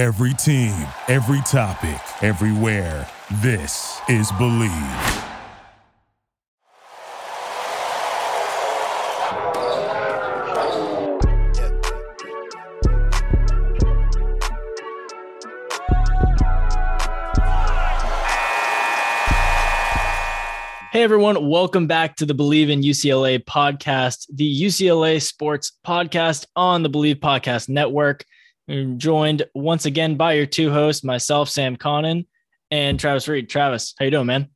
Every team, every topic, everywhere. This is Believe. Hey everyone, welcome back to the Believe in UCLA podcast, the UCLA sports podcast on the Believe Podcast Network. I'm joined once again by your two hosts, myself, Sam Connon, and Travis Reed. Travis, how you doing, man?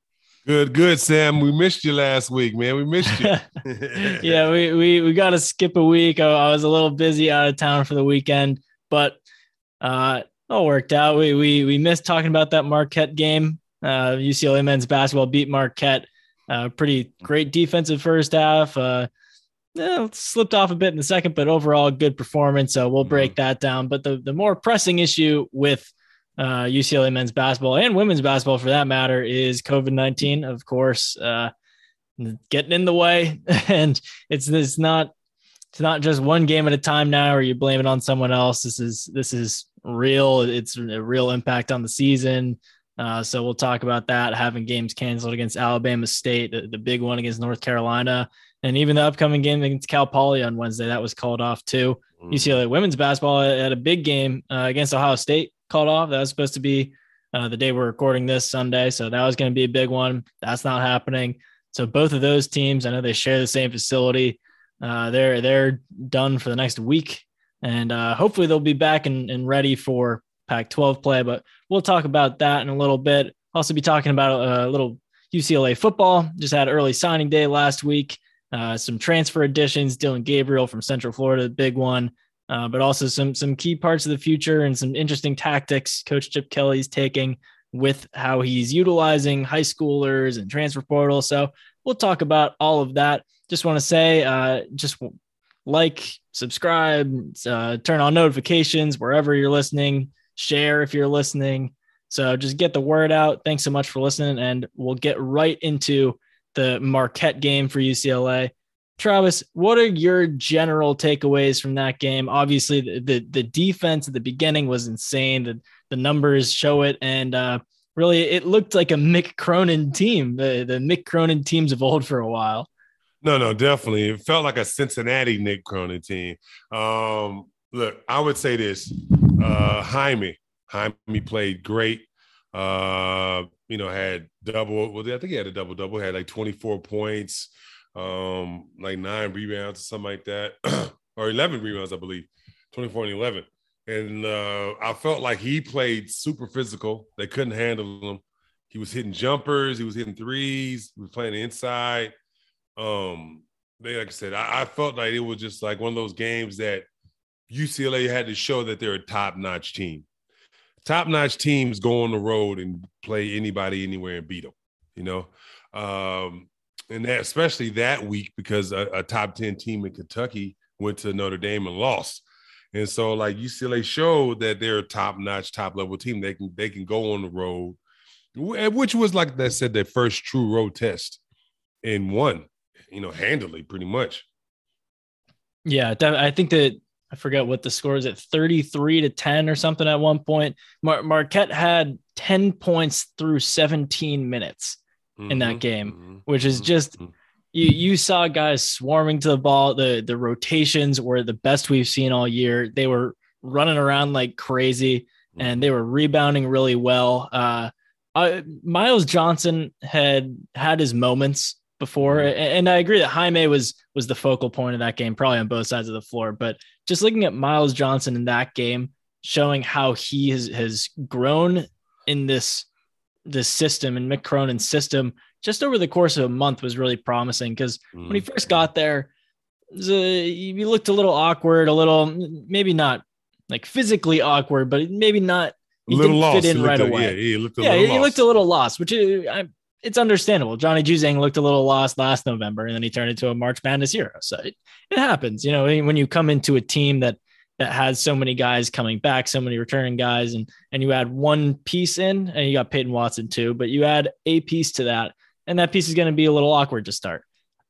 Good, good, Sam. We missed you last week, man. We missed you. yeah, we we we got to skip a week. I, I, was a little busy out of town for the weekend, but uh, all worked out. We we we missed talking about that Marquette game. Uh, UCLA men's basketball beat Marquette uh, pretty great defensive first half. Uh, yeah, slipped off a bit in the second, but overall good performance. So we'll break mm-hmm. that down. But the the more pressing issue with uh, UCLA men's basketball and women's basketball, for that matter, is COVID nineteen. Of course, uh, getting in the way, and it's it's not it's not just one game at a time now, or you blame it on someone else. This is this is real. It's a real impact on the season. Uh, so we'll talk about that, having games canceled against Alabama State, the, the, big one against North Carolina, and even the upcoming game against Cal Poly on Wednesday. That was called off too. Mm. UCLA women's basketball had a big game uh, against Ohio State called off. That was supposed to be uh, the day we're recording this Sunday. So that was going to be a big one. That's not happening. So both of those teams, I know they share the same facility. Uh, they're they're done for the next week, and uh, hopefully they'll be back and, and ready for Pac 12 play, but we'll talk about that in a little bit. Also, be talking about a little UCLA football. Just had early signing day last week. Uh, some transfer additions, Dillon Gabriel from Central Florida, the big one, uh, but also some some key parts of the future and some interesting tactics Coach Chip Kelly's taking with how he's utilizing high schoolers and transfer portal. So we'll talk about all of that. Just want to say, uh, just like, subscribe, uh, turn on notifications wherever you're listening share if you're listening. So just get the word out. Thanks so much for listening, and we'll get right into the Marquette game for UCLA. Travis, what are your general takeaways from that game? Obviously, the the, the defense at the beginning was insane. The the numbers show it, and uh, really, it looked like a Mick Cronin team. The the Mick Cronin teams of old for a while. No, no, definitely. It felt like a Cincinnati Mick Cronin team. Um, look, I would say this: uh, Jaime, Jaime played great. Uh, you know, had double. Well, I think he had a double double. Had like twenty four points, um, like nine rebounds or something like that, or eleven rebounds, I believe. Twenty four and eleven. And uh, I felt like he played super physical. They couldn't handle him. He was hitting jumpers. He was hitting threes. He was playing inside. Um, they, like I said, I, I felt like it was just like one of those games that UCLA had to show that they're a top notch team. Top notch teams go on the road and play anybody anywhere and beat them, you know? Um, and that, especially that week because a, a, top 10 team in Kentucky went to Notre Dame and lost. And so like UCLA showed that they're a top notch, top level team. They can they can go on the road, which was like I said, their first true road test and won, you know, handily pretty much. Yeah, I think that I forget what the score is at 33 to 10 or something at one point. Mar- Marquette had 10 points through 17 minutes mm-hmm, in that mm-hmm. game, mm-hmm, which is just mm-hmm. you you saw guys swarming to the ball. The the rotations were the best we've seen all year. They were running around like crazy and they were rebounding really well. Uh, uh, Myles Johnson had had his moments before, mm-hmm. and I agree that Jaime was was the focal point of that game, probably on both sides of the floor. But just looking at Myles Johnson in that game, showing how he has has grown in this this system and Mick Cronin's system just over the course of a month was really promising because mm-hmm. when he first got there, a, he looked a little awkward, a little maybe not like physically awkward, but maybe not. He didn't lost. fit in right away. Yeah, he looked a yeah, little he lost. looked a little lost, which I, it's understandable. Johnny Juzang looked a little lost last November, and then he turned into a March Madness hero. So it, it happens, you know, when you come into a team that that has so many guys coming back, so many returning guys, and and you add one piece in, and you got Peyton Watson too, but you add a piece to that, and that piece is going to be a little awkward to start.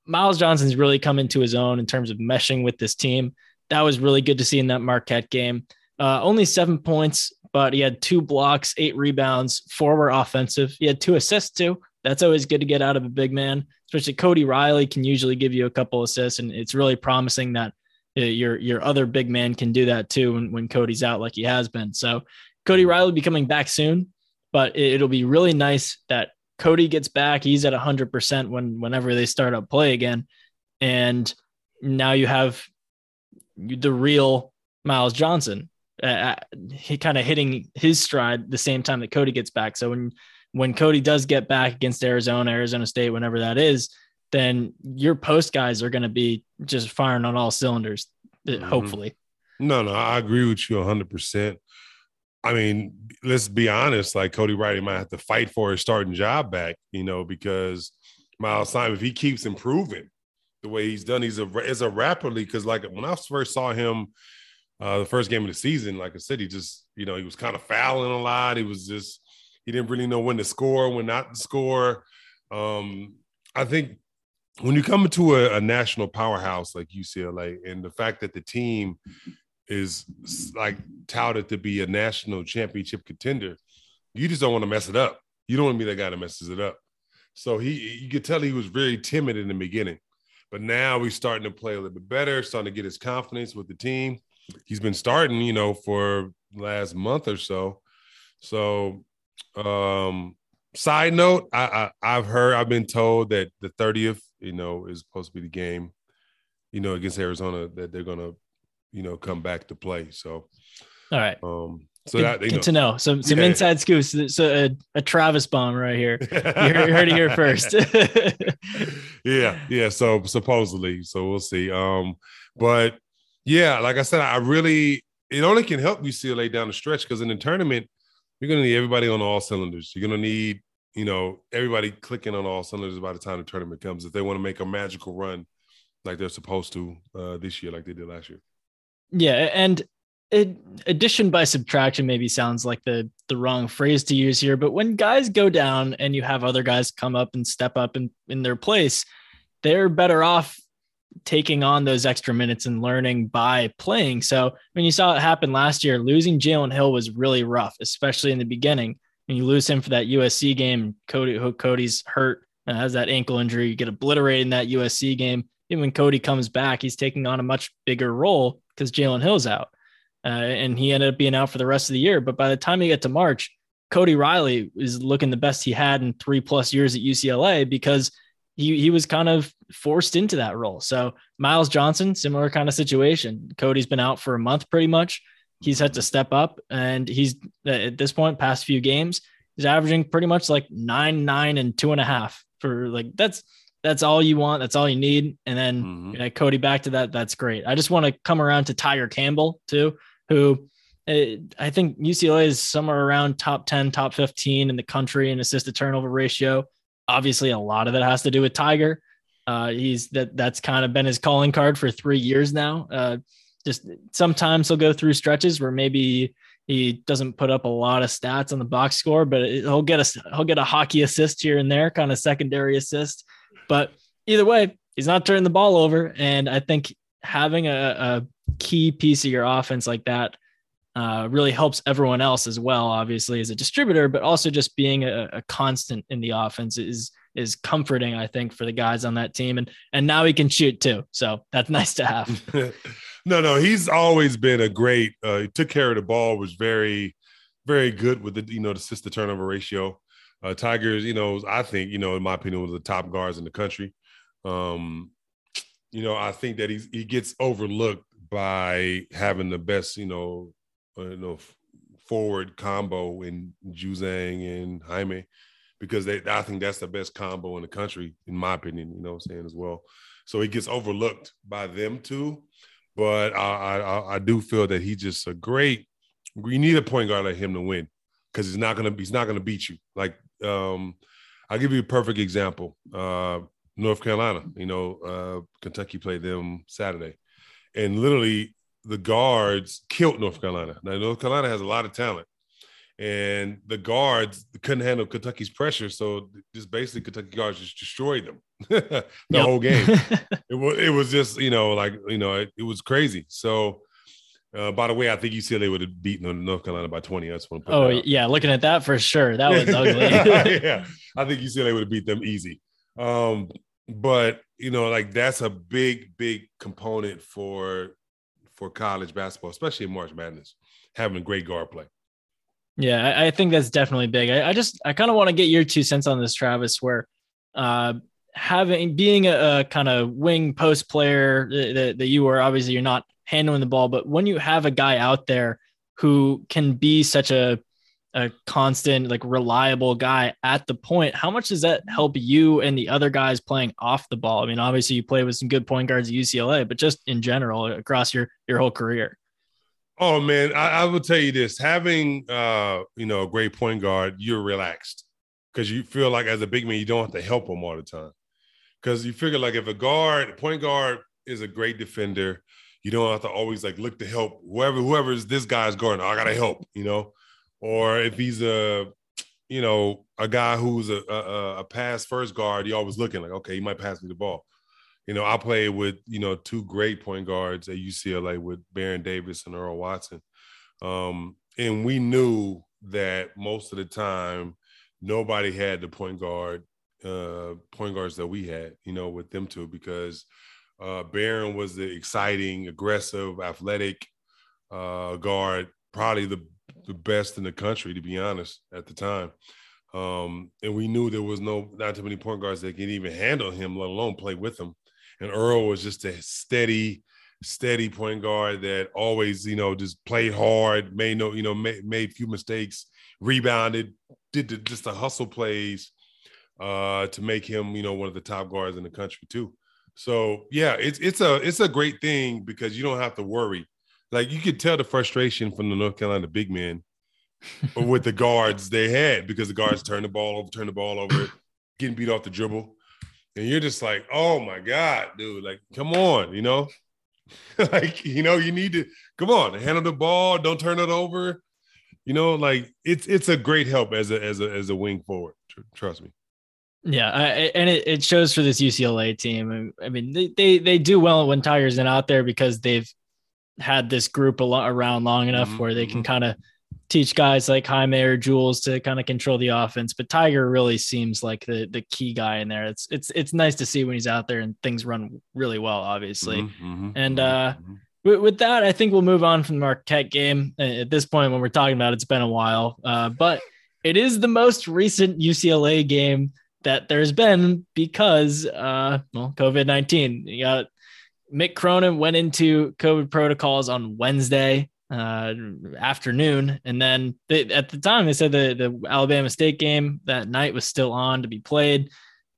Myles Johnson's really come into his own in terms of meshing with this team. That was really good to see in that Marquette game. Uh, only seven points but he had two blocks, eight rebounds, four were offensive. He had two assists too. That's always good to get out of a big man, especially Cody Riley can usually give you a couple assists, and it's really promising that uh, your your other big man can do that too when, when Cody's out like he has been. So Cody Riley will be coming back soon, but it, will be really nice that Cody gets back. He's at 100% when whenever they start up play again. And now you have the real Myles Johnson. Uh, uh he kind of hitting his stride the same time that Cody gets back. So when when Cody does get back against Arizona, Arizona State, whenever that is, then your post guys are going to be just firing on all cylinders. Uh, mm-hmm. Hopefully. No, no, I agree with you 100. percent I mean, let's be honest. Like Cody Riley might have to fight for his starting job back, you know, because Miles Simon, if he keeps improving the way he's done, he's a is a rapidly. Because like when I first saw him, uh, the first game of the season, like I said, he just you know he was kind of fouling a lot. He was just he didn't really know when to score, when not to score. Um, I think when you come into a, a national powerhouse like UCLA, and the fact that the team is like touted to be a national championship contender, you just don't want to mess it up. You don't want to be that guy that messes it up. So he, you could tell he was very timid in the beginning, but now he's starting to play a little bit better, starting to get his confidence with the team. He's been starting, you know, for last month or so. So, um, side note, I, I I've heard, I've been told that the 30th, you know, is supposed to be the game, you know, against Arizona that they're gonna you know, come back to play. So, all right. Um, so good, that, good know. to know. Some some yeah. inside scoops. So a, a, Travis bomb right here. You heard, you heard it here first. yeah, yeah. So supposedly, so we'll see. Um, but yeah, like I said, I really it only can help UCLA down the stretch because in the tournament, you're gonna need everybody on all cylinders. You're gonna need you know everybody clicking on all cylinders by the time the tournament comes if they want to make a magical run like they're supposed to uh, this year, like they did last year. Yeah, and it, addition by subtraction maybe sounds like the the wrong phrase to use here, but when guys go down and you have other guys come up and step up in, in their place, they're better off taking on those extra minutes and learning by playing. So when you saw it happen last year, losing Jalen Hill was really rough, especially in the beginning. When you lose him for that USC game, Cody Cody's hurt, has that ankle injury, you get obliterated in that USC game. Even when Cody comes back, he's taking on a much bigger role because Jalen Hill's out. Uh, and he ended up being out for the rest of the year. But by the time you get to March, Cody Riley is looking the best he had in three plus years at UCLA because he, he was kind of forced into that role. So Myles Johnson, similar kind of situation. Cody's been out for a month pretty much. He's had to step up, and he's at this point, past few games, he's averaging pretty much like nine, nine, and two and a half for like that's that's all you want. That's all you need. And then mm-hmm. you know, Cody back to that. That's great. I just want to come around to Tiger Campbell too, who eh, I think UCLA is somewhere around top 10, top 15 in the country in assist to turnover ratio. Obviously, a lot of that has to do with Tiger. Uh, he's that that's kind of been his calling card for three years now. Uh, just sometimes he'll go through stretches where maybe he doesn't put up a lot of stats on the box score, but he'll get a he'll get a hockey assist here and there, kind of secondary assist. But either way, he's not turning the ball over. And I think having a, a key piece of your offense like that uh, really helps everyone else as well, obviously, as a distributor, but also just being a, a, constant in the offense is is comforting, I think, for the guys on that team. And and now he can shoot too. So that's nice to have. no, no, he's always been a great uh, he took care of the ball, was very, very good with the, you know, the assist to turnover ratio. Uh, Tigers, you know, I think, you know, in my opinion, one of the top guards in the country. Um, you know, I think that he's he gets overlooked by having the best, you know, uh, you know, forward combo in Juzang and Jaime, because they I think that's the best combo in the country, in my opinion. You know, I'm saying as well. So he gets overlooked by them too. But I I, I do feel that he's just a great. You need a point guard like him to win because he's not gonna he's not gonna beat you. Like um, I'll give you a perfect example. Uh, North Carolina, you know, uh, Kentucky played them Saturday, and literally the guards killed North Carolina. Now North Carolina has a lot of talent, and the guards couldn't handle Kentucky's pressure, so just basically Kentucky guards just destroyed them the yep. whole game. it was it was just you know like you know it, it was crazy. So Uh, by the way, I think UCLA would have beaten North Carolina by 20. I just want to Oh, yeah. Looking at that for sure. That was ugly. yeah. I think UCLA would have beat them easy. Um, but, you know, like that's a big, big component for for college basketball, especially in March Madness, having a great guard play. Yeah, I, I think that's definitely big. I, I just I kind of want to get your two cents on this, Travis, where uh having being a, a kind of wing post player that, that you are obviously you're not handling the ball, but when you have a guy out there who can be such a a constant, like reliable guy at the point, how much does that help you and the other guys playing off the ball? I mean, obviously you play with some good point guards at UCLA, but just in general across your your whole career. Oh man, I, I will tell you this: having uh, you know a great point guard, you're relaxed because you feel like as a big man, you don't have to help them all the time. Because you figure like if a guard, point guard is a great defender, you don't have to always like look to help whoever whoever's this guy's guarding. Oh, I gotta help, you know. Or if he's a, you know, a guy who's a a, a pass first guard, you always looking like, okay, he might pass me the ball you know, I played with, you know, two great point guards at UCLA with Baron Davis and Earl Watson. Um, and we knew that most of the time nobody had the point guard, uh, point guards that we had, you know, with them two, because uh, Baron was the exciting, aggressive, athletic uh, guard, probably the, the best in the country, to be honest, at the time. Um, and we knew there was no not too many point guards that could even handle him, let alone play with him and Earl was just a steady, steady point guard that always, you know, just played hard, made no, you know, made, made few mistakes, rebounded, did the, just the hustle plays uh, to make him, you know, one of the top guards in the country too. So yeah, it's it's a it's a great thing because you don't have to worry. Like you could tell the frustration from the North Carolina big men with the guards they had because the guards turned the ball over, turned the ball over, getting beat off the dribble and you're just like, oh my god, dude, like come on, you know, like you know, you need to come on, handle the ball, don't turn it over, you know, like it's it's a great help as a as a as a wing forward. Trust me. Yeah, I, and it, it shows for this UCLA team. I mean, they, they they do well when Tiger's not out there because they've had this group a lot around long enough mm-hmm. where they can mm-hmm. kind of teach guys like Jaime or Jules to kind of control the offense. But Tiger really seems like the the key guy in there. It's it's it's nice to see when he's out there and things run really well, obviously. Mm-hmm, mm-hmm and mm-hmm, uh, mm-hmm. with, with, that, I think we'll move on from the Marquette game. At this point, when we're talking about it, it's been a while, uh, but it is the most recent UCLA game that there's been because uh, well, COVID nineteen. You got Mick Cronin went into COVID protocols on Wednesday uh, afternoon. And then they, at the time, they said the, the Alabama State game that night was still on to be played.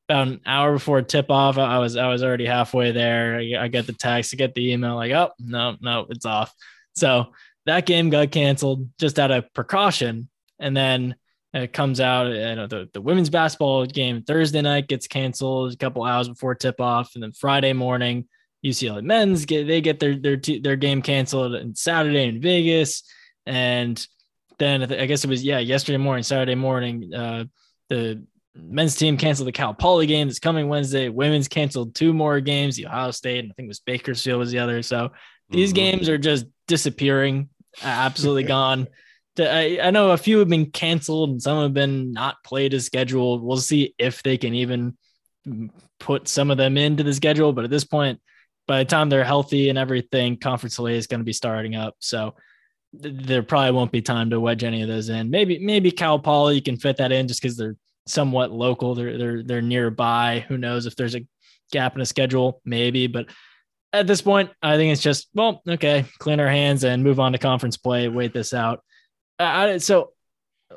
About an hour before tip off, I was I was already halfway there. I, I get the text, I get the email, like, oh no, no, it's off. So that game got canceled just out of precaution. And then it comes out, you know, the, the women's basketball game Thursday night gets canceled a couple hours before tip off. And then Friday morning, UCLA men's get they get their their their game canceled on Saturday in Vegas, and then I guess it was yeah yesterday morning, Saturday morning, uh, the men's team canceled the Cal Poly game that's coming Wednesday. Women's canceled two more games, the Ohio State, and I think it was Bakersfield was the other. So these mm-hmm. games are just disappearing, absolutely gone. I, I know a few have been canceled and some have been not played as scheduled. We'll see if they can even put some of them into the schedule, but at this point by the time they're healthy and everything, conference delay is going to be starting up. So th- there probably won't be time to wedge any of those in. Maybe maybe Cal Poly you can fit that in just because they're somewhat local. They're they're they're nearby. Who knows if there's a gap in the schedule? Maybe, but at this point, I think it's just well, okay, clean our hands and move on to conference play. Wait this out. I, so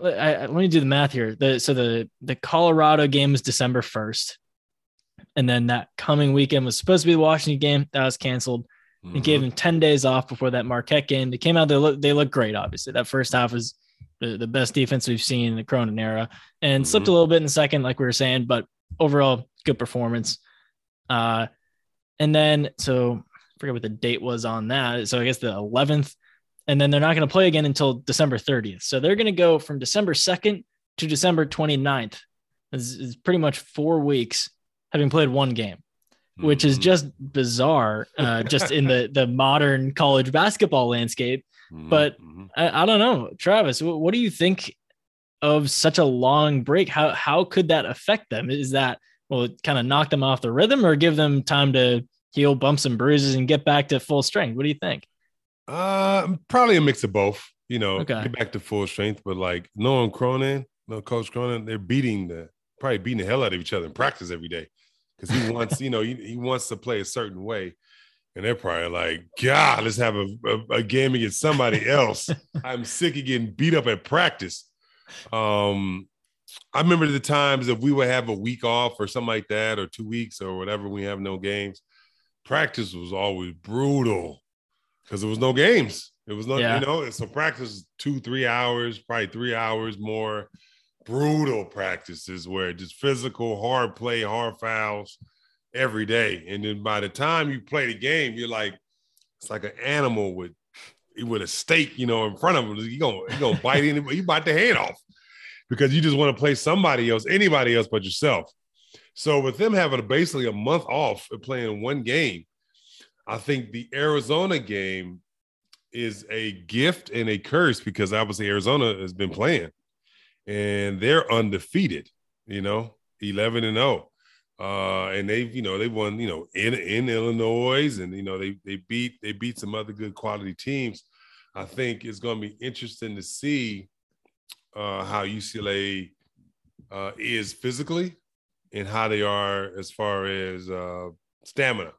I, I, let me do the math here. The so the the Colorado game is December first. And then that coming weekend was supposed to be the Washington game. That was canceled. Mm-hmm. It gave them 10 days off before that Marquette game. They came out, they look they look great, obviously. That first half was the, the best defense we've seen in the Cronin era and mm-hmm. slipped a little bit in the second, like we were saying, but overall, good performance. Uh, and then, so I forget what the date was on that. So I guess the 11th. And then they're not going to play again until December 30th. So they're going to go from December 2nd to December 29th. It's, it's pretty much four weeks having played one game. which is Mhm. just bizarre, uh, just in the the modern college basketball landscape. Mhm. but- Mhm. I, I don't know, Travis. What, what do you think of such a long break? How how could that affect them? Is that will it kind of knock them off the rhythm, or give them time to heal bumps and bruises and get back to full strength? What do you think? Uh, probably a mix of both. You know, Okay. get back to full strength, but like knowing Cronin, no Coach Cronin, they're beating the probably beating the hell out of each other in practice every day because he wants, you know, he, he wants to play a certain way, and they're probably like, God, let's have a, a, a game against somebody else. I'm sick of getting beat up at practice. Um, I remember the times if we would have a week off or something like that, or two weeks or whatever, we have no games. Practice was always brutal because there was no games. It was not, Yeah. you know, so practice two, three hours, probably three hours more brutal practices where just physical, hard play, hard fouls every day. And then by the time you play the game, you're like, it's like an animal with with a steak, you know, in front of him. You gonna you gonna bite anybody, you bite the head off because you just want to play somebody else, anybody else but yourself. So with them having basically a month off and playing one game, I think the Arizona game is a gift and a curse because obviously Arizona has been playing and they're undefeated, you know, 11 and 0. Uh, and they've, you know, they won, you know, in in Illinois, and you know, they they beat they beat some other good quality teams. I think it's going to be interesting to see uh, how UCLA uh, is physically and how they are as far as uh, stamina,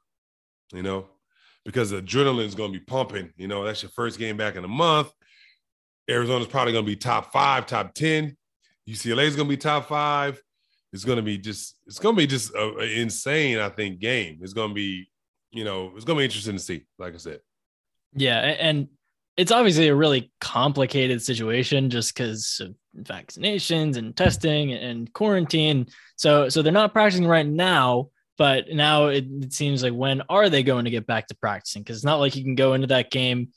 you know, because adrenaline is going to be pumping. You know, that's your first game back in a month. Arizona's probably going to be top five, top 10. UCLA is going to be top five. It's going to be just, it's going to be just a, a insane, I think, game. It's going to be, you know, it's going to be interesting to see, like I said. Yeah, and it's obviously a really complicated situation just because of vaccinations and testing and quarantine. So so they're not practicing right now, but now it, it seems like when are they going to get back to practicing? Because it's not like you can go into that game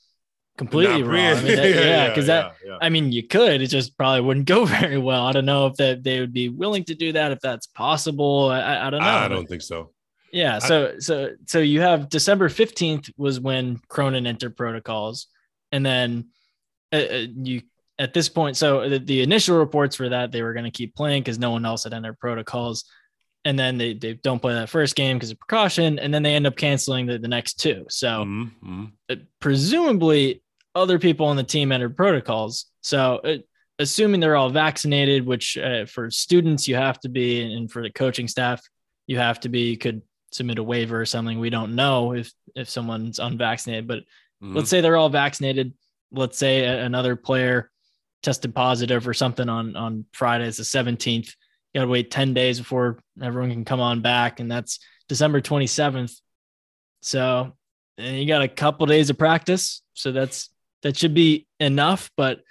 completely wrong. I mean, that- yeah, because that yeah, yeah. I mean, you could. It just probably wouldn't go very well. I don't know if that they would be willing to do that, if that's possible. I, I- I don't know. I don't think so. yeah. So so so you have December fifteenth was when Cronin entered protocols, and then uh, uh, you at this point. So the, the initial reports were that they were going to keep playing because no one else had entered protocols, and then they they don't play that first game because of precaution, and then they end up canceling the, the next two. So Mhm, mhm. uh, presumably other people on the team entered protocols. So, uh, assuming they're all vaccinated, which uh, for students you have to be, and for the coaching staff you have to be, you could submit a waiver or something. We don't know if if someone's unvaccinated, but Mhm. let's say they're all vaccinated. Let's say a- another player tested positive or something on on Friday, it's the 17th. You got to wait 10 days before everyone can come on back, and that's December 27th. So, and you got a couple days of practice, so that's that should be enough. But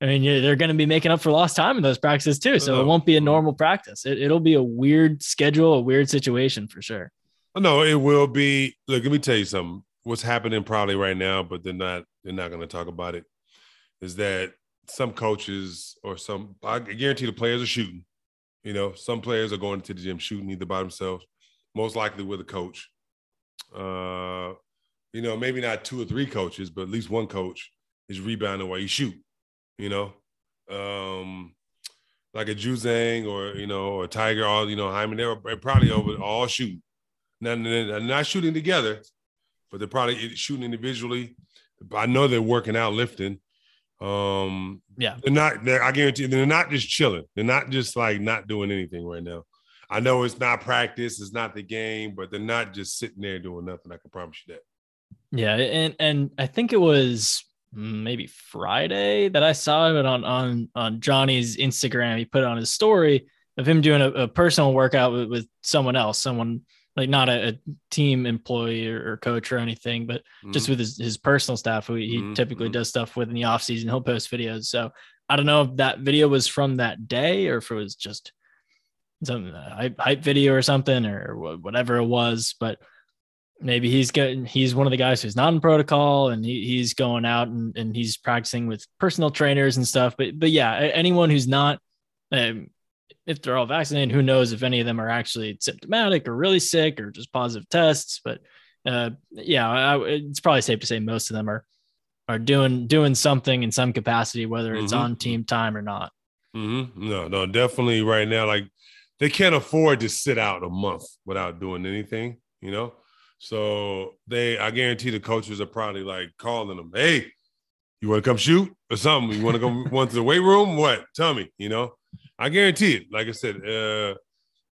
I mean, they're going to be making up for lost time in those practices too, so it Oh. won't be a normal practice. It, it'll be a weird schedule, a weird situation for sure. Oh, no, it will be. Look, let me tell you something. What's happening probably right now, but they're not. They're not going to talk about it. Is that some coaches or some? I guarantee the players are shooting. You know, some players are going to the gym shooting either by themselves, most likely with a coach. Uh, you know, maybe not two or three coaches, but at least one coach is rebounding while you shoot. You know, um, like a Juzang or you know, or Tiger, all you know, Jaime. They're probably over all shooting. Not, not not shooting together, but they're probably shooting individually. But I know they're working out, lifting. Um, Yeah. they're not. They're, I guarantee they're not just chilling. They're not just like not doing anything right now. I know it's not practice, it's not the game, but they're not just sitting there doing nothing. I can promise you that. Yeah, and and I think it was maybe Friday that I saw it on on on Johnny's Instagram. He put on his story of him doing a, a personal workout with, with someone else, someone like not a, a team employee or, or coach or anything, but just with his, his personal staff who he Mhm, typically mhm. does stuff with in the off season. He'll post videos. So I don't know if that video was from that day or if it was just some uh, hype, hype video or something or whatever it was, but maybe he's getting he's one of the guys who's not in protocol and he, he's going out and, and he's practicing with personal trainers and stuff. But but yeah, anyone who's not um, if they're all vaccinated, who knows if any of them are actually symptomatic or really sick or just positive tests. But uh, yeah, I, it's probably safe to say most of them are are doing doing something in some capacity, whether it's mm-hmm. on team time or not. Mm-hmm. No, no, definitely right now, like they can't afford to sit out a month without doing anything, you know. So they, I guarantee the coaches are probably like calling them, "Hey, you want to come shoot or something? You want to go want to the weight room? What? Tell me, you know." I guarantee it. Like I said, uh,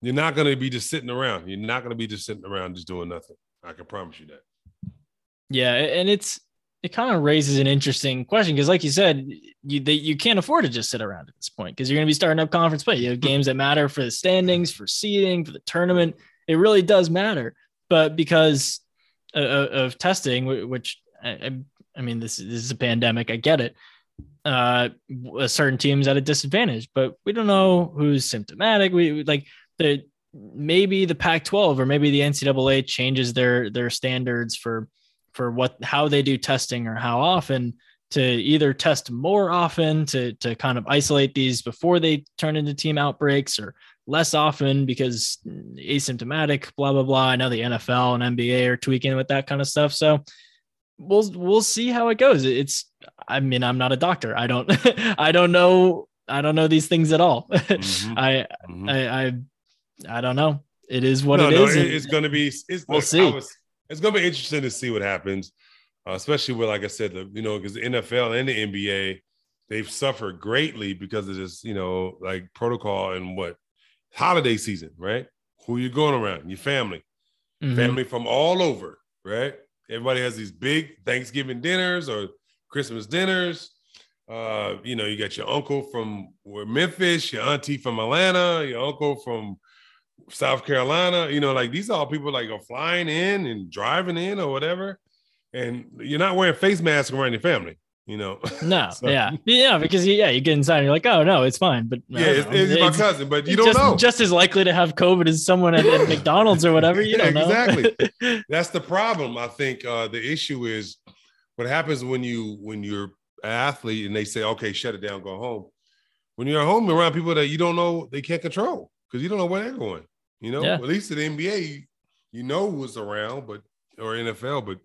you're not going to be just sitting around. You're not going to be just sitting around just doing nothing. I can promise you that. Yeah, and it's it kind of raises an interesting question because, like you said, you they, you can't afford to just sit around at this point because you're going to be starting up conference play. You have games that matter for the standings, for seeding, for the tournament. It really does matter. But because of, of testing, which I, I mean, this, this is a pandemic, I get it. Uh, a certain team's at a disadvantage, but we don't know who's symptomatic. We like the maybe the Pac-12 or maybe the NCAA changes their their standards for for what how they do testing or how often to either test more often to to kind of isolate these before they turn into team outbreaks or less often because asymptomatic blah blah blah i know the nfl and nba are tweaking with that kind of stuff so we'll we'll see how it goes it's i mean i'm not a doctor i don't i don't know i don't know these things at all mm-hmm. I, mm-hmm. I i i don't know it is what no, it no, is. It's going to be. It's, we'll see. Was, it's going to be interesting to see what happens, uh, especially with, like I said, the, you know, because the NFL and the NBA, they've suffered greatly because of this, you know, like protocol and what holiday season, right? Who you going around? Your family, mm-hmm. family from all over, right? Everybody has these big Thanksgiving dinners or Christmas dinners. Uh, you know, you got your uncle from Memphis, your auntie from Atlanta, your uncle from South Carolina, you know, like these are all people like are flying in and driving in or whatever. And you're not wearing face masks around your family, you know. No, so, yeah. Yeah, because yeah, you get inside and you're like, oh no, it's fine. But yeah, it's, it's, my cousin, but you don't just, know. Just as likely to have COVID as someone at, at McDonald's or whatever. You yeah, don't know. exactly. That's the problem. I think uh, the issue is what happens when you when you're an athlete and they say, okay, shut it down, go home. When you're at home around people that you don't know, they can't control because you don't know where they're going. You know, yeah. at least in the NBA, you know who's around, but or NFL, but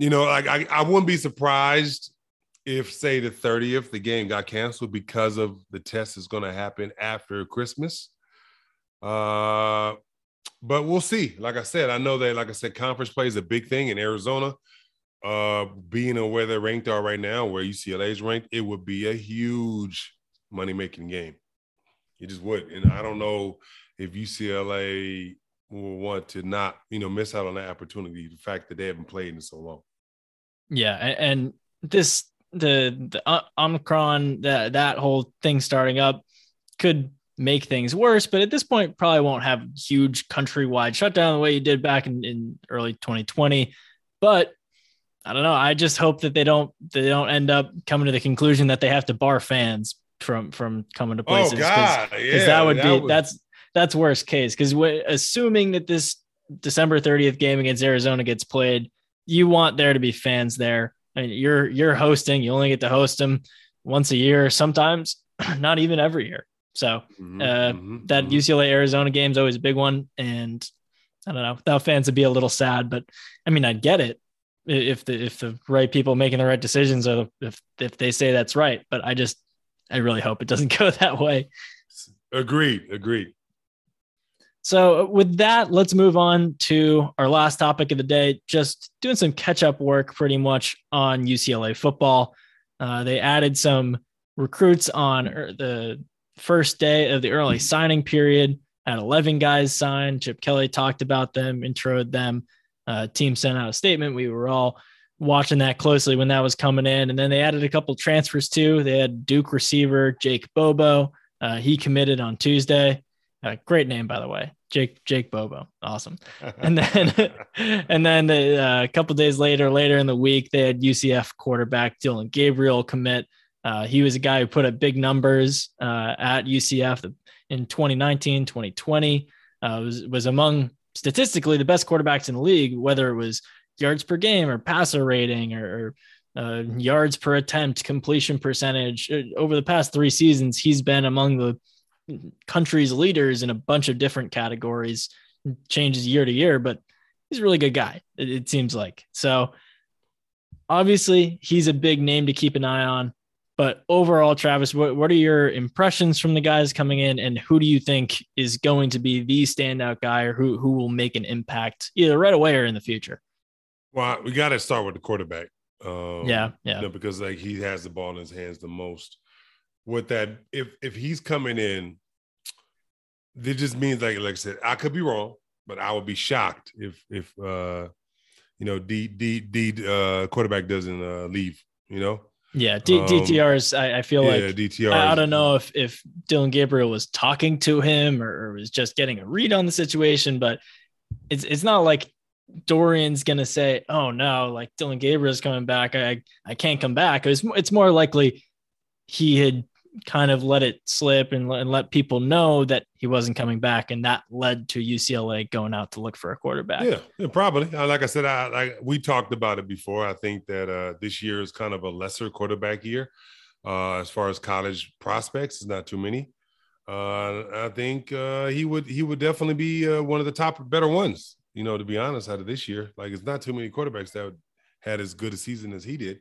you know, like I, I wouldn't be surprised if, say, the 30th, the game got canceled because of the test is going to happen after Christmas. Uh, but we'll see. Like I said, I know that, like I said, conference play is a big thing in Arizona. Uh, being on where they're ranked are right now, where UCLA is ranked, it would be a huge money making game. It just would. And I don't know if UCLA will want to not, you know, miss out on that opportunity, the fact that they haven't played in so long. Yeah, and this the the uh, Omicron that that whole thing starting up could make things worse, but at this point probably won't have huge countrywide shutdown the way you did back in, in early 2020. But I don't know. I just hope that they don't they don't end up coming to the conclusion that they have to bar fans from from coming to oh, places. Oh God, Cause, yeah, that would that be would... that's that's worst case because assuming that this December 30th game against Arizona gets played, you want there to be fans there. I mean, you're you're hosting. You only get to host them once a year, sometimes not even every year. So mm-hmm, uh, mm-hmm, that mm-hmm. UCLA Arizona game is always a big one, and I don't know. Without fans, would be a little sad, but I mean, I'd get it if the if the right people making the right decisions or if if they say that's right. But I just I really hope it doesn't go that way. Agreed. Agreed. So, uh, with that, let's move on to our last topic of the day. Just doing some catch up work pretty much on UCLA football. Uh, they added some recruits on er, the first day of the early signing period. Had 11 guys signed. Chip Kelly talked about them, introed them. Uh, team sent out a statement. We were all watching that closely when that was coming in. And then they added a couple transfers too. They had Duke receiver Jake Bobo. Uh, he committed on Tuesday. Uh, great name, by the way, Jake Jake Bobo, awesome. And then and then the, uh, a couple days later, later in the week, they had UCF quarterback Dillon Gabriel commit. Uh, he was a guy who put up big numbers uh, at UCF in 2019, 2020. Uh, was was among statistically the best quarterbacks in the league, whether it was yards per game or passer rating or, or uh, yards per attempt, completion percentage. Over the past three seasons, he's been among the country's leaders in a bunch of different categories, changes year to year, but he's a really good guy, it, it seems like. So obviously, he's a big name to keep an eye on. But overall, Travis, what, what are your impressions from the guys coming in, and who do you think is going to be the standout guy, or who who will make an impact either right away or in the future? Well, we got to start with the quarterback. Um, yeah, yeah, you know, because like he has the ball in his hands the most. With that, if if he's coming in, it just means like like I said, I could be wrong, but I would be shocked if if uh you know D D D uh quarterback doesn't uh leave. You know, yeah, D- um, DTR's. I, I feel yeah, like DTR. I, I, don't know if if Dillon Gabriel was talking to him or, or, was just getting a read on the situation, but it's it's not like Dorian's gonna say, "Oh no, like Dillon Gabriel's coming back. I I can't come back." It's it's more likely he had kind of let it slip and, and let people know that he wasn't coming back, and that led to UCLA going out to look for a quarterback. Yeah, yeah probably. Uh, like I said, I like we talked about it before. I think that uh, this year is kind of a lesser quarterback year uh, as far as college prospects. It's not too many. Uh, I think uh, he would he would definitely be uh, one of the top better ones. You know, to be honest, out of this year, like it's not too many quarterbacks that had as good a season as he did.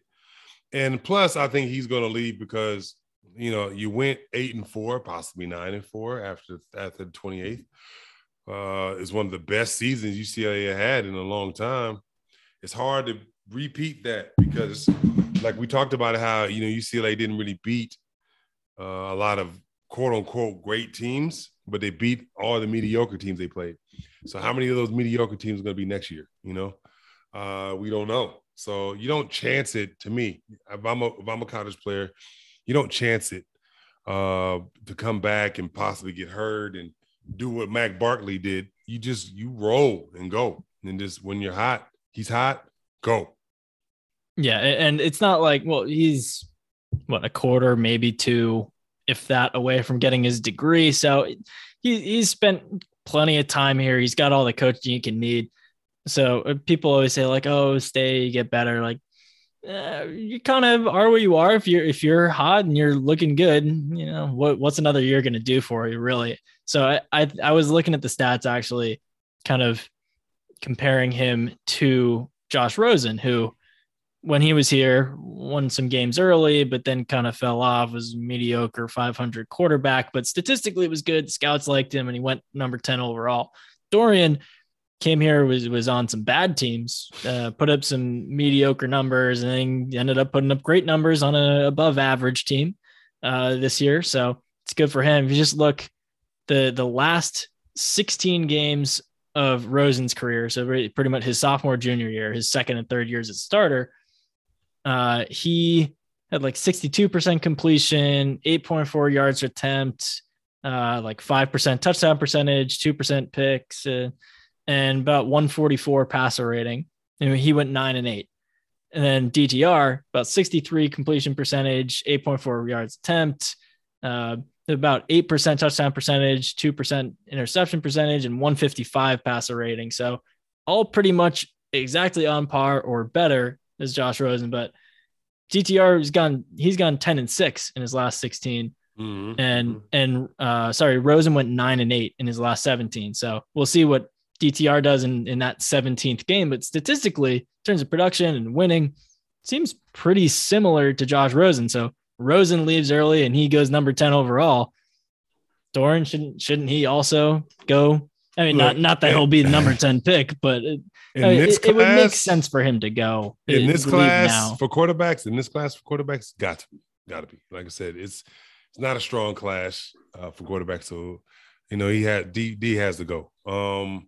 And plus, I think he's going to leave because you know, you went eight and four, possibly nine and four after after the 28th. Uh, is one of the best seasons UCLA had in a long time. It's hard to repeat that because, like we talked about, how you know UCLA didn't really beat uh, a lot of quote unquote great teams, but they beat all the mediocre teams they played. So how many of those mediocre teams are going to be next year? You know, uh, we don't know. So you don't chance it. To me, if I'm a if I'm a college player, you don't chance it uh, to come back and possibly get hurt and do what Matt Barkley did. You just you roll and go, and just when you're hot, he's hot, go. Yeah, and it's not like well, he's what a quarter, maybe two, if that, away from getting his degree. So he he's spent plenty of time here. He's got all the coaching he can need. So uh, people always say like, "Oh, stay, get better." Like uh, you kind of are where you are if you're if you're hot and you're looking good you know what what's another year going to do for you really? So I, I i was looking at the stats actually kind of comparing him to josh rosen who when he was here won some games early but then kind of fell off was mediocre 500 quarterback but statistically it was good. Scouts liked him and he went number 10 overall. Dorian came here was was on some bad teams, uh, put up some mediocre numbers, and then ended up putting up great numbers on an above average team uh, this year. So it's good for him. If you just look the the last 16 games of Rosen's career, so pretty much his sophomore junior year, his second and third years as a starter, uh, he had like 62% completion, 8.4 yards attempt, uh, like 5% touchdown percentage, 2% picks. And about 144 passer rating. And he went nine and eight. And then DTR, about 63 completion percentage, 8.4 yards attempt, uh, about 8% touchdown percentage, 2% interception percentage, and 155 passer rating. So all pretty much exactly on par or better as Josh Rosen. But DTR has gone, he's gone 10 and six in his last 16. Mm-hmm. And, mm-hmm. and, uh, sorry, Rosen went nine and eight in his last 17. So we'll see what DTR does in, in that 17th game. But statistically, in terms of production and winning, seems pretty similar to Josh Rosen. So Rosen leaves early and he goes number 10 overall. Dorian shouldn't shouldn't he also go? I mean, Look, not not that he'll be the number 10 pick, but it, I mean, it, class, it, would make sense for him to go in this class now. for quarterbacks. In this class for quarterbacks, got to be, got to be. Like I said, it's it's not a strong class uh, for quarterbacks. So you know, he had D D has to go. Um,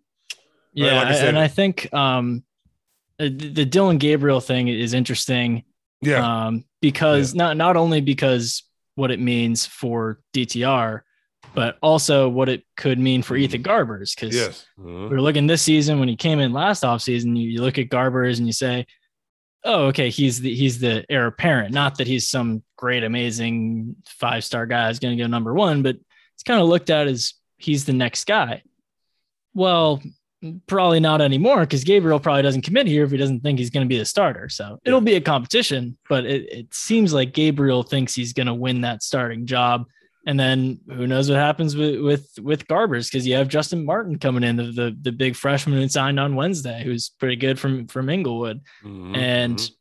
yeah, right, like I and I think um, the, the Dillon Gabriel thing is interesting. Yeah, um, because yeah. not not only because what it means for DTR, but also what it could mean for Ethan Garbers. Because yes. uh-huh. we are looking this season when he came in last offseason, you, you look at Garbers and you say, oh, okay, he's the he's the heir apparent. Not that he's some great, amazing five star guy is going to go number one, but it's kind of looked at as he's the next guy. Well, Probably not anymore because Gabriel probably doesn't commit here if he doesn't think he's going to be the starter. So it'll be a competition, but it, it seems like Gabriel thinks he's going to win that starting job. And then who knows what happens with with with Garbers because you have Justin Martin coming in, the, the the big freshman who signed on Wednesday, who's pretty good from from Inglewood, Mhm, and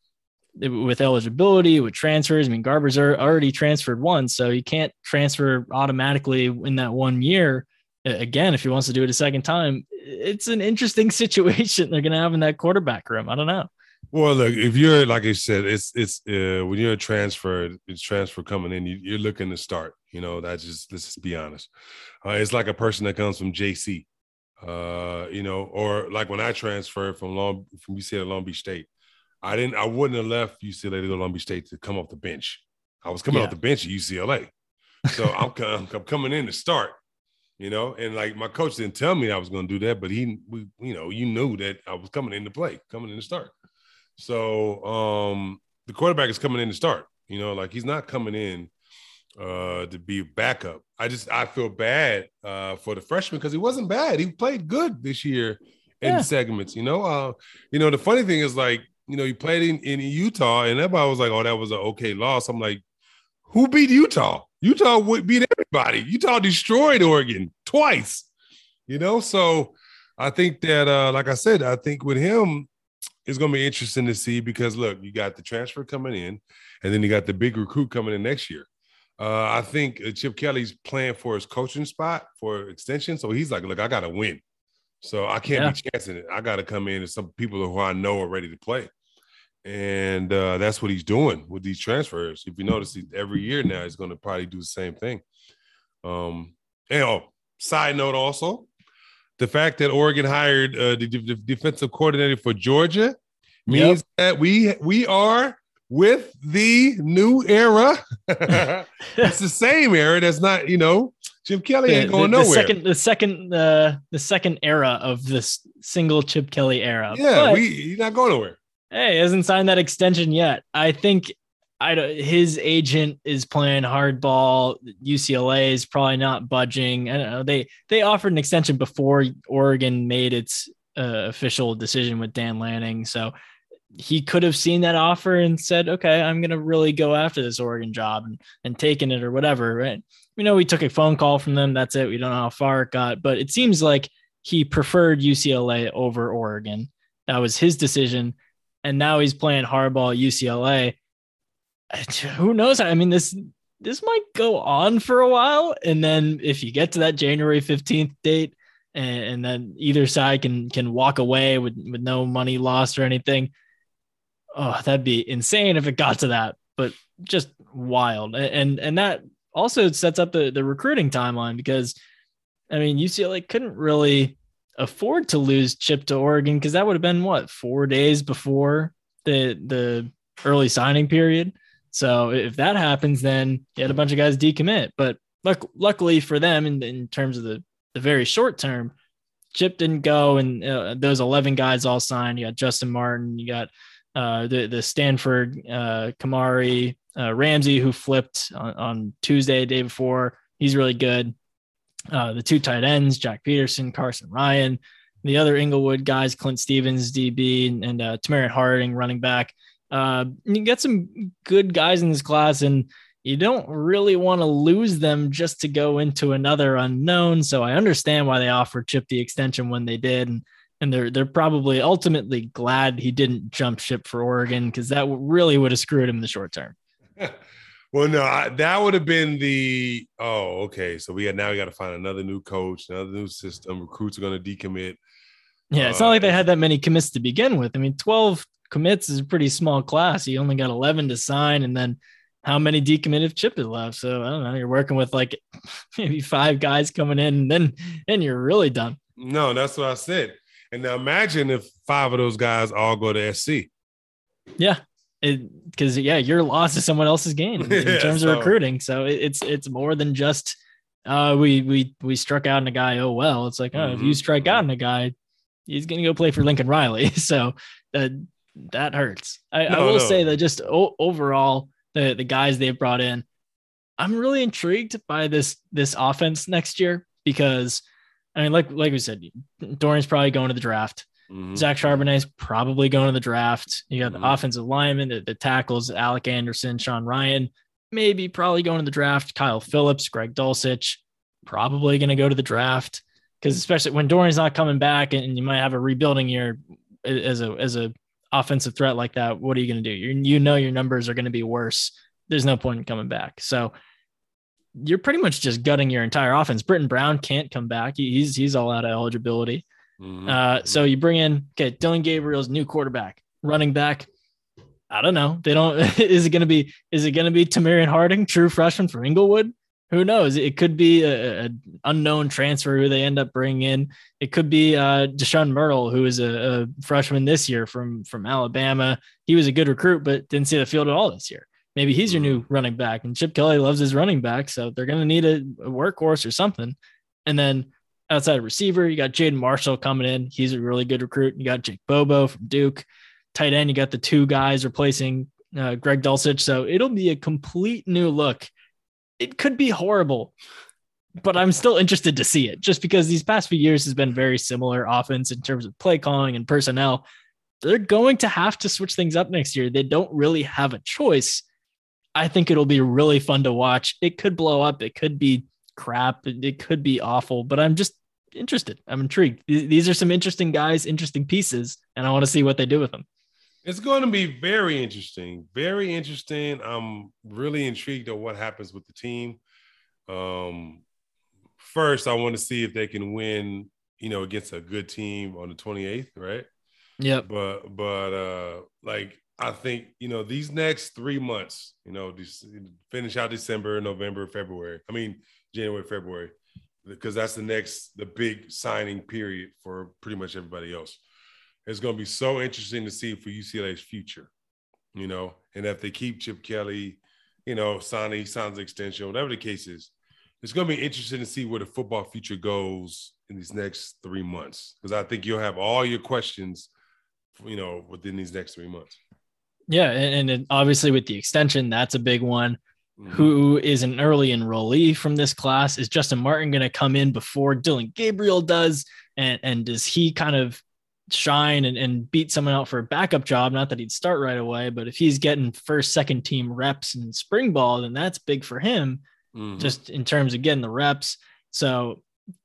mhm. with eligibility with transfers. I mean, Garbers are already transferred once, so you can't transfer automatically in that one year. Again, if he wants to do it a second time, it's an interesting situation they're going to have in that quarterback room. I don't know. Well, look, if you're like I said, it's it's uh, when you're a transfer, it's transfer coming in. You, you're looking to start. You know, that's just let's just be honest. Uh, it's like a person that comes from JC, uh, you know, or like when I transferred from Long from UCLA to Long Beach State, I didn't, I wouldn't have left UCLA to go to Long Beach State to come off the bench. I was coming Yeah. off the bench at UCLA, so I'm, I'm coming in to start. You know, and like my coach didn't tell me I was going to do that, but he, we, you know, you knew that I was coming in to play, coming in to start. So um the quarterback is coming in to start. You know, like he's not coming in uh to be a backup. I just I feel bad uh for the freshman because he wasn't bad. He played good this year in Yeah. segments, you know. Uh, you know, the funny thing is like, you know, he played in, in Utah and everybody was like, Oh, that was an okay loss. I'm like, who beat Utah? Utah would beat everybody. Utah destroyed Oregon twice, you know. So I think that, uh, like I said, I think with him, it's going to be interesting to see because look, you got the transfer coming in, and then you got the big recruit coming in next year. Uh, I think uh, Chip Kelly's playing for his coaching spot for extension, so he's like, look, I got to win, so I can't be chancing it. I got to come in and some people who I know are ready to play, and uh, that's what he's doing with these transfers. If you notice, every year now he's going to probably do the same thing. Um, and oh, side note also, the fact that Oregon hired uh, the, the defensive coordinator for Georgia means that we we are with the new era. it's the same era. That's not you know Jim Kelly ain't the, going the, the nowhere. second, the second, uh, the second era of this single Chip Kelly era. yeah, But, we he's not going nowhere. Hey, he hasn't signed that extension yet. I think I his agent is playing hardball. UCLA is probably not budging. I don't know. They they offered an extension before Oregon made its uh, official decision with Dan Lanning, so he could have seen that offer and said, "Okay, I'm going to really go after this Oregon job and and taking it or whatever." Right? We know we took a phone call from them. That's it. We don't know how far it got, but it seems like he preferred UCLA over Oregon. That was his decision and now he's playing hardball UCLA. Who knows? I mean, this this might go on for a while, and then if you get to that January fifteenth date, and, and then either side can can walk away with with no money lost or anything, oh, that'd be insane if it got to that. But just wild, and and that also sets up the the recruiting timeline because, I mean, UCLA couldn't really afford to lose Chip to Oregon because that would have been what four days before the the early signing period. So if that happens, then you had a bunch of guys decommit. But luck, luckily for them, in, in terms of the the very short term, Chip didn't go, and uh, those eleven guys all signed. You got Justin Martin, you got uh, the the Stanford uh, Kamari uh, Ramsey who flipped on, on Tuesday, day before. He's really good uh, the two tight ends, Jack Peterson, Carson Ryan, the other Inglewood guys, Clint Stevens, DB, and, and uh, Tamarian Harding, running back. Uh, you get some good guys in this class, and you don't really want to lose them just to go into another unknown. So I understand why they offered Chip the extension when they did, and and they're they're probably ultimately glad he didn't jump ship for Oregon because that really would have screwed him in the short term. well, no, I, that would have been the oh, okay. So we got now we got to find another new coach, another new system. Recruits are going to decommit. Yeah, it's not like they uh, had that many commits to begin with. I mean, 12 commits is a pretty small class. You only got 11 to sign, and then how many decommit if Chip is left? So I don't know. You're working with like maybe five guys coming in, and then and you're really done. No, that's what I said. And now imagine if five of those guys all go to SC. Yeah, because yeah, your loss is someone else's gain in, Yeah, terms so- of recruiting. So it, it's it's more than just uh we we we struck out in a guy. Oh well, it's like oh if you Mhm, strike out in a guy, he's gonna go play for Lincoln Riley. So that that hurts. I, I will no. say that just o- overall the the guys they've brought in, I'm really intrigued by this this offense next year because I mean like like we said, Dorian's probably going to the draft. Mhm. Zach Charbonnet's probably going to the draft. You got the offensive lineman, the, the tackles, Alec Anderson, Sean Rhyan. maybe probably going to the draft. Kyle Philips, Greg Dulcich, probably going to go to the draft because especially when Dorian's not coming back and you might have a rebuilding year as a as a offensive threat like that, what are you going to do? You you know your numbers are going to be worse. There's no point in coming back. So you're pretty much just gutting your entire offense. Brittain Brown can't come back. He's he's all out of eligibility. Mm-hmm. Uh, so you bring in okay, Dillon Gabriel's new quarterback, running back. I don't know. They don't. is it going to be? Is it going to be Tamarion Harding, true freshman from Inglewood? Who knows? It could be a, a, unknown transfer who they end up bringing in. It could be uh, Deshaun Myrtle, who is a, a, freshman this year from from Alabama. He was a good recruit, but didn't see the field at all this year. Maybe he's your new mm-hmm. running back, and Chip Kelly loves his running back, so they're going to need a, a workhorse or something. And then outside receiver, you got Jaden Marshall coming in. He's a really good recruit. You got Jake Bobo from Duke tight end, you got the two guys replacing uh, Greg Dulcich. So it'll be a complete new look. It could be horrible, but I'm still interested to see it just because these past few years has been very similar offense in terms of play calling and personnel. They're going to have to switch things up next year. They don't really have a choice. I think it'll be really fun to watch. It could blow up. It could be crap. It could be awful, but I'm just interested. I'm intrigued. These are some interesting guys, interesting pieces, and I want to see what they do with them. It's going to be very interesting. Very interesting. I'm really intrigued on what happens with the team. Um, first, I want to see if they can win, you know, against a good team on the 28th, right? Yep. But but uh like I think, you know, these next three months, you know, this, finish out December, November, February. I mean, January, February, because that's the next the big signing period for pretty much everybody else it's going to be so interesting to see for UCLA's future, you know, and if they keep Chip Kelly, you know, Sonny, Son's extension, whatever the case is, it's going to be interesting to see where the football future goes in these next three months because I think you'll have all your questions, you know, within these next three months. Yeah, and, and obviously with the extension, that's a big one. Mm-hmm. Who is an early enrollee from this class? Is Justin Martin going to come in before Dillon Gabriel does? And and does he kind of shine and, and beat someone out for a backup job. Not that he'd start right away, but if he's getting first, second team reps in spring ball, then that's big for him, mm-hmm. just in terms of getting the reps. So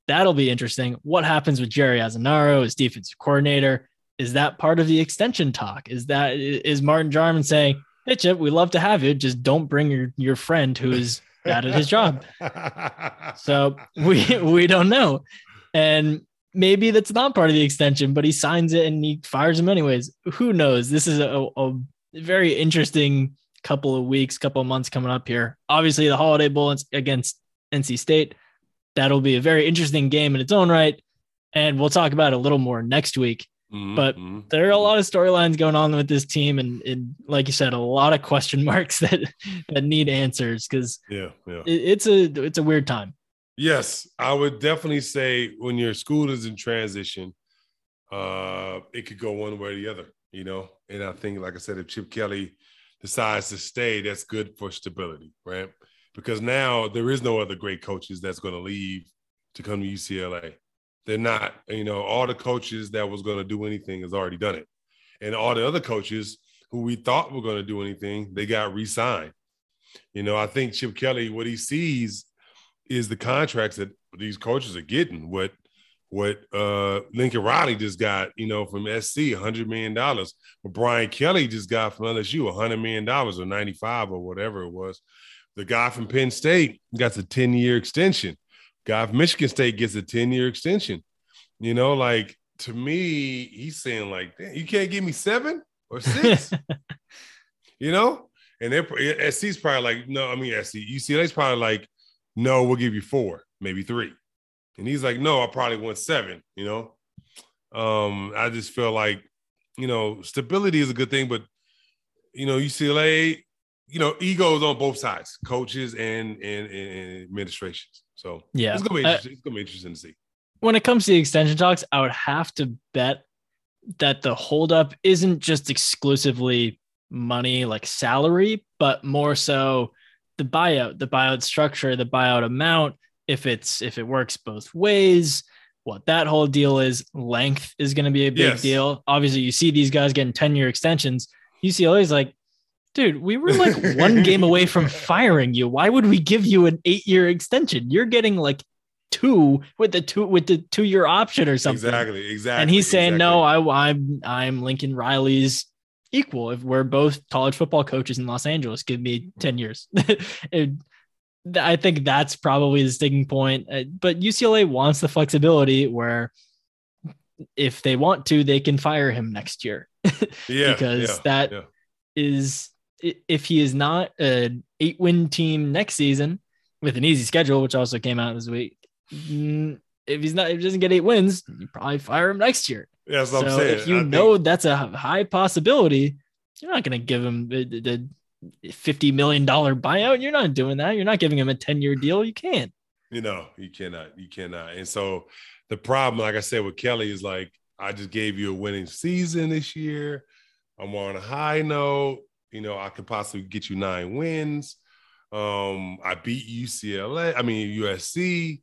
that'll be interesting. What happens with Jerry Azzinaro as defensive coordinator? Is that part of the extension talk? Is that is Martin Jarmond saying, "Hey Chip, we love to have you, just don't bring your your friend who is bad at his job." so we we don't know, and maybe that's not part of the extension, but he signs it and he fires him anyways. Who knows? This is a, a very interesting couple of weeks, couple of months coming up here. Obviously, the Holiday Bowl against NC State. That'll be a very interesting game in its own right. And we'll talk about it a little more next week. Mm-hmm. But there are a lot of storylines going on with this team, and, and, like you said, a lot of question marks that that need answers because yeah, yeah. It, it's a it's a weird time. Yes, I would definitely say when your school is in transition, uh, it could go one way or the other, you know. And I think, like I said, if Chip Kelly decides to stay, that's good for stability, right? Because now there is no other great coaches that's going to leave to come to UCLA. They're not, you know, all the coaches that was going to do anything has already done it. And all the other coaches who we thought were going to do anything, they got re-signed. You know, I think Chip Kelly, what he sees is the contracts that these coaches are getting. What what uh Lincoln Riley just got, you know, from SC, hundred million dollars. What Brian Kelly just got from LSU, hundred million dollars or 95 or whatever it was. The guy from Penn State got a 10-year extension. Guy from Michigan State gets a 10-year extension. You know, like to me, he's saying, like, you can't give me seven or six. you know? And they're SC's probably like, no, I mean SC, UCLA's probably like, no, we'll give you four, maybe three. And he's like, no, I probably want seven, you know? Um, I just feel like, you know, stability is a good thing, but you know, UCLA, you know, egos on both sides, coaches and and, and administrations. So yeah, it's gonna be interesting. Uh, it's gonna be interesting to see. When it comes to the extension talks, I would have to bet that the holdup isn't just exclusively money like salary, but more so the buyout, the buyout structure, the buyout amount, if it's if it works both ways, what that whole deal is, length is going to be a big yes. deal. Obviously, you see these guys getting 10 year extensions. UCLA is like, Dude, we were like one game away from firing you. Why would we give you an eight-year extension? You're getting like two with the two with the two-year option or something. Exactly, exactly. And he's saying, exactly. "No, I, I'm I'm Lincoln Riley's equal. If we're both college football coaches in Los Angeles, give me ten years." it, I think that's probably the sticking point. Uh, But UCLA wants the flexibility where if they want to, they can fire him next year yeah, because yeah, that yeah. is if he is not an eight win team next season with an easy schedule, which also came out this week. If he's not, if he doesn't get eight wins, you probably fire him next year. That's what so I'm saying. if you I think- know that's a high possibility, you're not going to give him the, the fifty million dollar buyout. You're not doing that. You're not giving him a ten year deal. You can't. You know, you cannot, you cannot. And so the problem, like I said, with Kelly is like, I just gave you a winning season this year. I'm on a high note. You know, I could possibly get you nine wins. Um, I beat UCLA, I mean USC.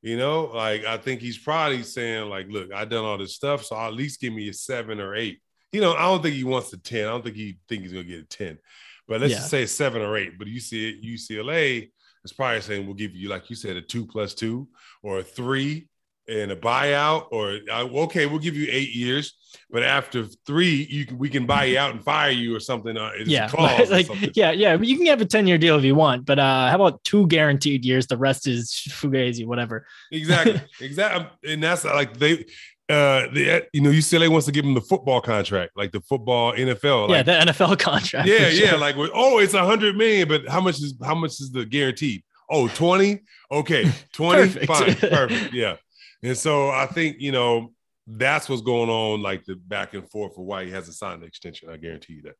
You know, like I think he's probably saying, like, look, I done all this stuff, so at least give me a seven or eight. You know, I don't think he wants a 10. I don't think he think he's gonna get a 10. But let's Yeah. just say seven or eight. But you see it, UCLA is probably saying we'll give you, like you said, a two plus two or a three and a buyout, or uh, okay, we'll give you eight years, but after three, you can we can buy you out and fire you or something. Uh, it's yeah, like something. yeah, yeah. You can have a ten year deal if you want, but uh, how about two guaranteed years? The rest is fugazi, whatever. exactly, exactly, and that's like they. Uh, the you know UCLA wants to give him the football contract, like the football NFL. yeah, the NFL contract. yeah, for yeah. Like, oh, it's a hundred million, but how much is how much is the guaranteed? Oh, 20? Okay, 20? Perfect. Fine, perfect. Yeah. And so I think, you know, that's what's going on, like the back and forth for why he hasn't signed the extension. I guarantee you that.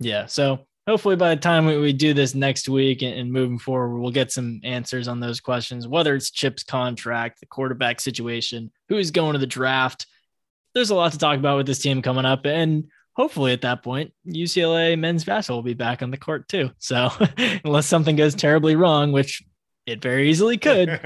Yeah. So hopefully by the time we, we do this next week and, and moving forward, we'll get some answers on those questions, whether it's Chip's contract, the quarterback situation, who's going to the draft. There's a lot to talk about with this team coming up. And hopefully at that point, UCLA men's basketball will be back on the court too. So unless something goes terribly wrong, which it very easily could,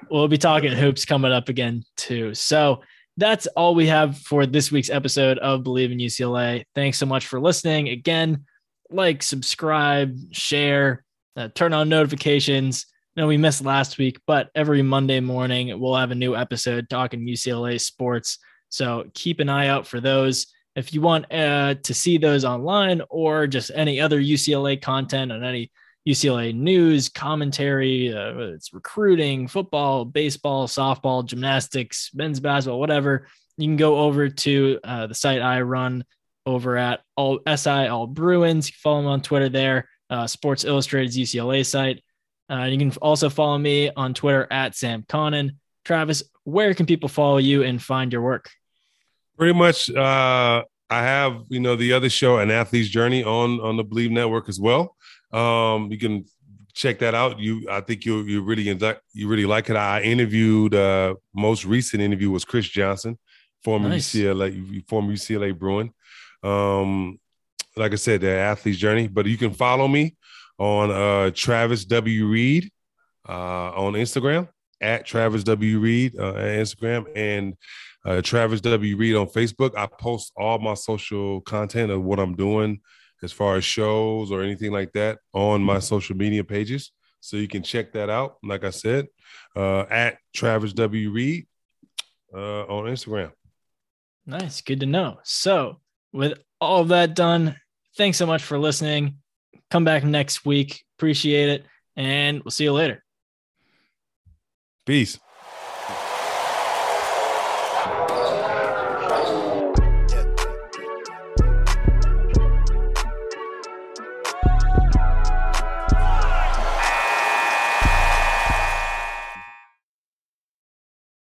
we'll be talking hoops coming up again too. So that's all we have for this week's episode of Believe in UCLA. Thanks so much for listening. Again, like, subscribe, share, uh, turn on notifications. No, we missed last week, but every Monday morning we'll have a new episode talking UCLA sports. So keep an eye out for those. If you want uh, to see those online or just any other UCLA content on any UCLA news, commentary, uh, it's recruiting, football, baseball, softball, gymnastics, men's basketball, whatever, you can go over to uh, the site I run over at all SI All Bruins. You Follow them on Twitter there, uh, Sports Illustrated's UCLA site. Uh, you can also follow me on Twitter at Sam Connon. Travis, where can people follow you and find your work? Pretty much uh I have, you know, the other show, An Athlete's Journey, on on the Believe Network as well. Um, you can check that out. You I think you you really enjoy- you really like it. I interviewed uh most recent interview was Chris Johnson, former Nice. UCLA, former UCLA Bruin. Um, like I said, the athlete's journey. But you can follow me on uh Travis W. Reed uh on Instagram at Travis W. Reed uh, Instagram and uh, Travis W. Reed on Facebook. I post all my social content of what I'm doing as far as shows or anything like that on my social media pages. So you can check that out. Like I said, uh, at Travis W. Reed uh, on Instagram. Nice. Good to know. So, with all that done, thanks so much for listening. Come back next week. Appreciate it. And we'll see you later. Peace.